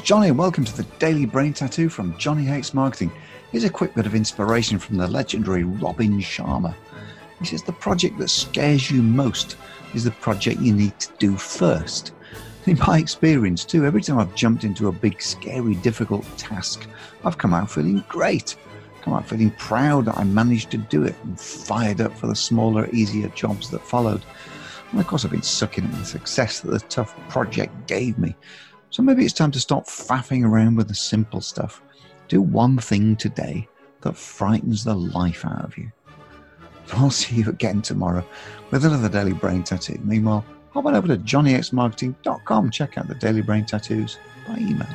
Johnny, and welcome to the Daily Brain Tattoo from Johnny Hates Marketing. Here's a quick bit of inspiration from the legendary Robin Sharma. He says the project that scares you most is the project you need to do first. In my experience, too, every time I've jumped into a big, scary, difficult task, I've come out feeling great. Come out feeling proud that I managed to do it and fired up for the smaller, easier jobs that followed. And of course, I've been sucking at the success that the tough project gave me. So maybe it's time to stop faffing around with the simple stuff. Do one thing today that frightens the life out of you. I'll see you again tomorrow with another Daily Brain Tattoo. Meanwhile, hop on over to johnnyxmarketing.com. Check out the Daily Brain Tattoos by email.